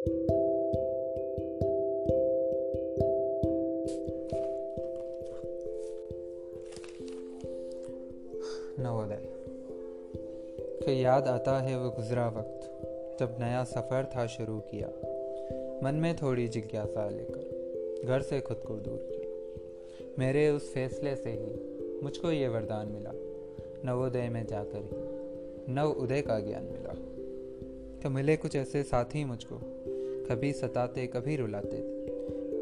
नवोदय। याद आता है वो गुजरा वक्त, जब नया सफ़र था शुरू किया। मन में थोड़ी जिज्ञासा लेकर, घर से खुद को दूर किया। मेरे उस फैसले से ही मुझको ये वरदान मिला। नवोदय में जाकर ही नव उदय का ज्ञान मिला। तो मिले कुछ ऐसे साथी मुझको, कभी सताते, कभी रुलाते।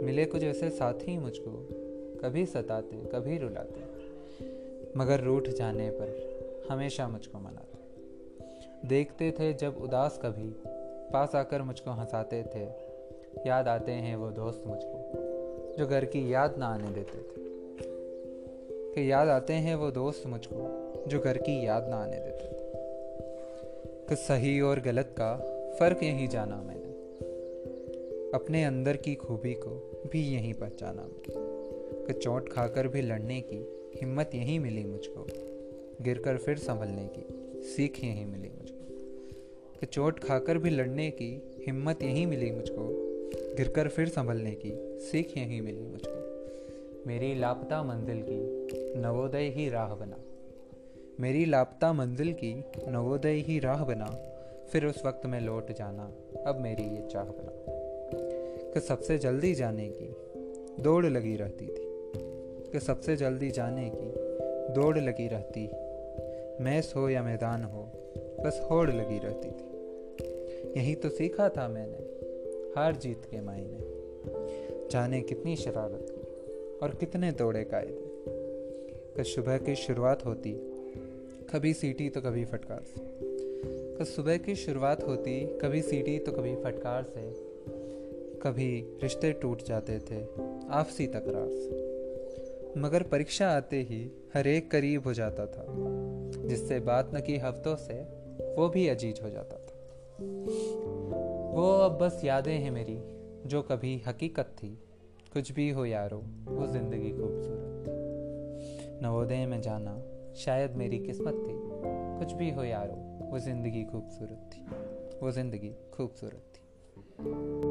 मिले कुछ ऐसे साथी मुझको, कभी सताते, कभी रुलाते। मगर रूठ जाने पर हमेशा मुझको मनाते देखते थे जब उदास कभी, पास आकर मुझको हंसाते थे। याद आते हैं वो दोस्त मुझको, जो घर की याद ना आने देते थे। कि याद आते हैं वो दोस्त मुझको, जो घर की याद ना आने देते थे। कि सही और गलत का फ़र्क यहीं जाना मैंने। अपने अंदर की खूबी को भी यहीं पहचाना मैंने। कि चोट खाकर भी लड़ने की हिम्मत यहीं मिली मुझको, गिरकर फिर संभलने की सीख यहीं मिली मुझको। कि चोट खाकर भी लड़ने की हिम्मत यहीं मिली मुझको, गिरकर फिर संभलने की सीख यहीं मिली मुझको। मेरी लापता मंजिल की नवोदय ही राह बना। मेरी लापता मंजिल की नवोदय ही राह बना। फिर उस वक्त में लौट जाना। अब मेरी ये चाह बना। कि सबसे जल्दी जाने की दौड़ लगी रहती थी। कि सबसे जल्दी जाने की दौड़ लगी रहती। मैस हो या मैदान हो, बस होड़ लगी रहती थी। यही तो सीखा था मैंने, हार जीत के मायने। जाने कितनी शरारत की और कितने तोड़े कायदे। कि सुबह की शुरुआत होती कभी सीटी तो कभी फटकार से। कि सुबह की शुरुआत होती, कभी सीटी तो कभी फटकार से। कभी रिश्ते टूट जाते थे, आपसी तकरार से। मगर परीक्षा आते ही हर एक करीब हो जाता था, जिससे बात न की हफ्तों से, वो भी अज़ीज़ हो जाता था। वो अब बस यादें हैं मेरी, जो कभी हकीकत थी। कुछ भी हो यारो, वो ज़िंदगी खूबसूरत नवोदय में जाना शायद मेरी किस्मत थी। कुछ भी हो यारो, वो ज़िंदगी खूबसूरत थी। वो ज़िंदगी खूबसूरत थी।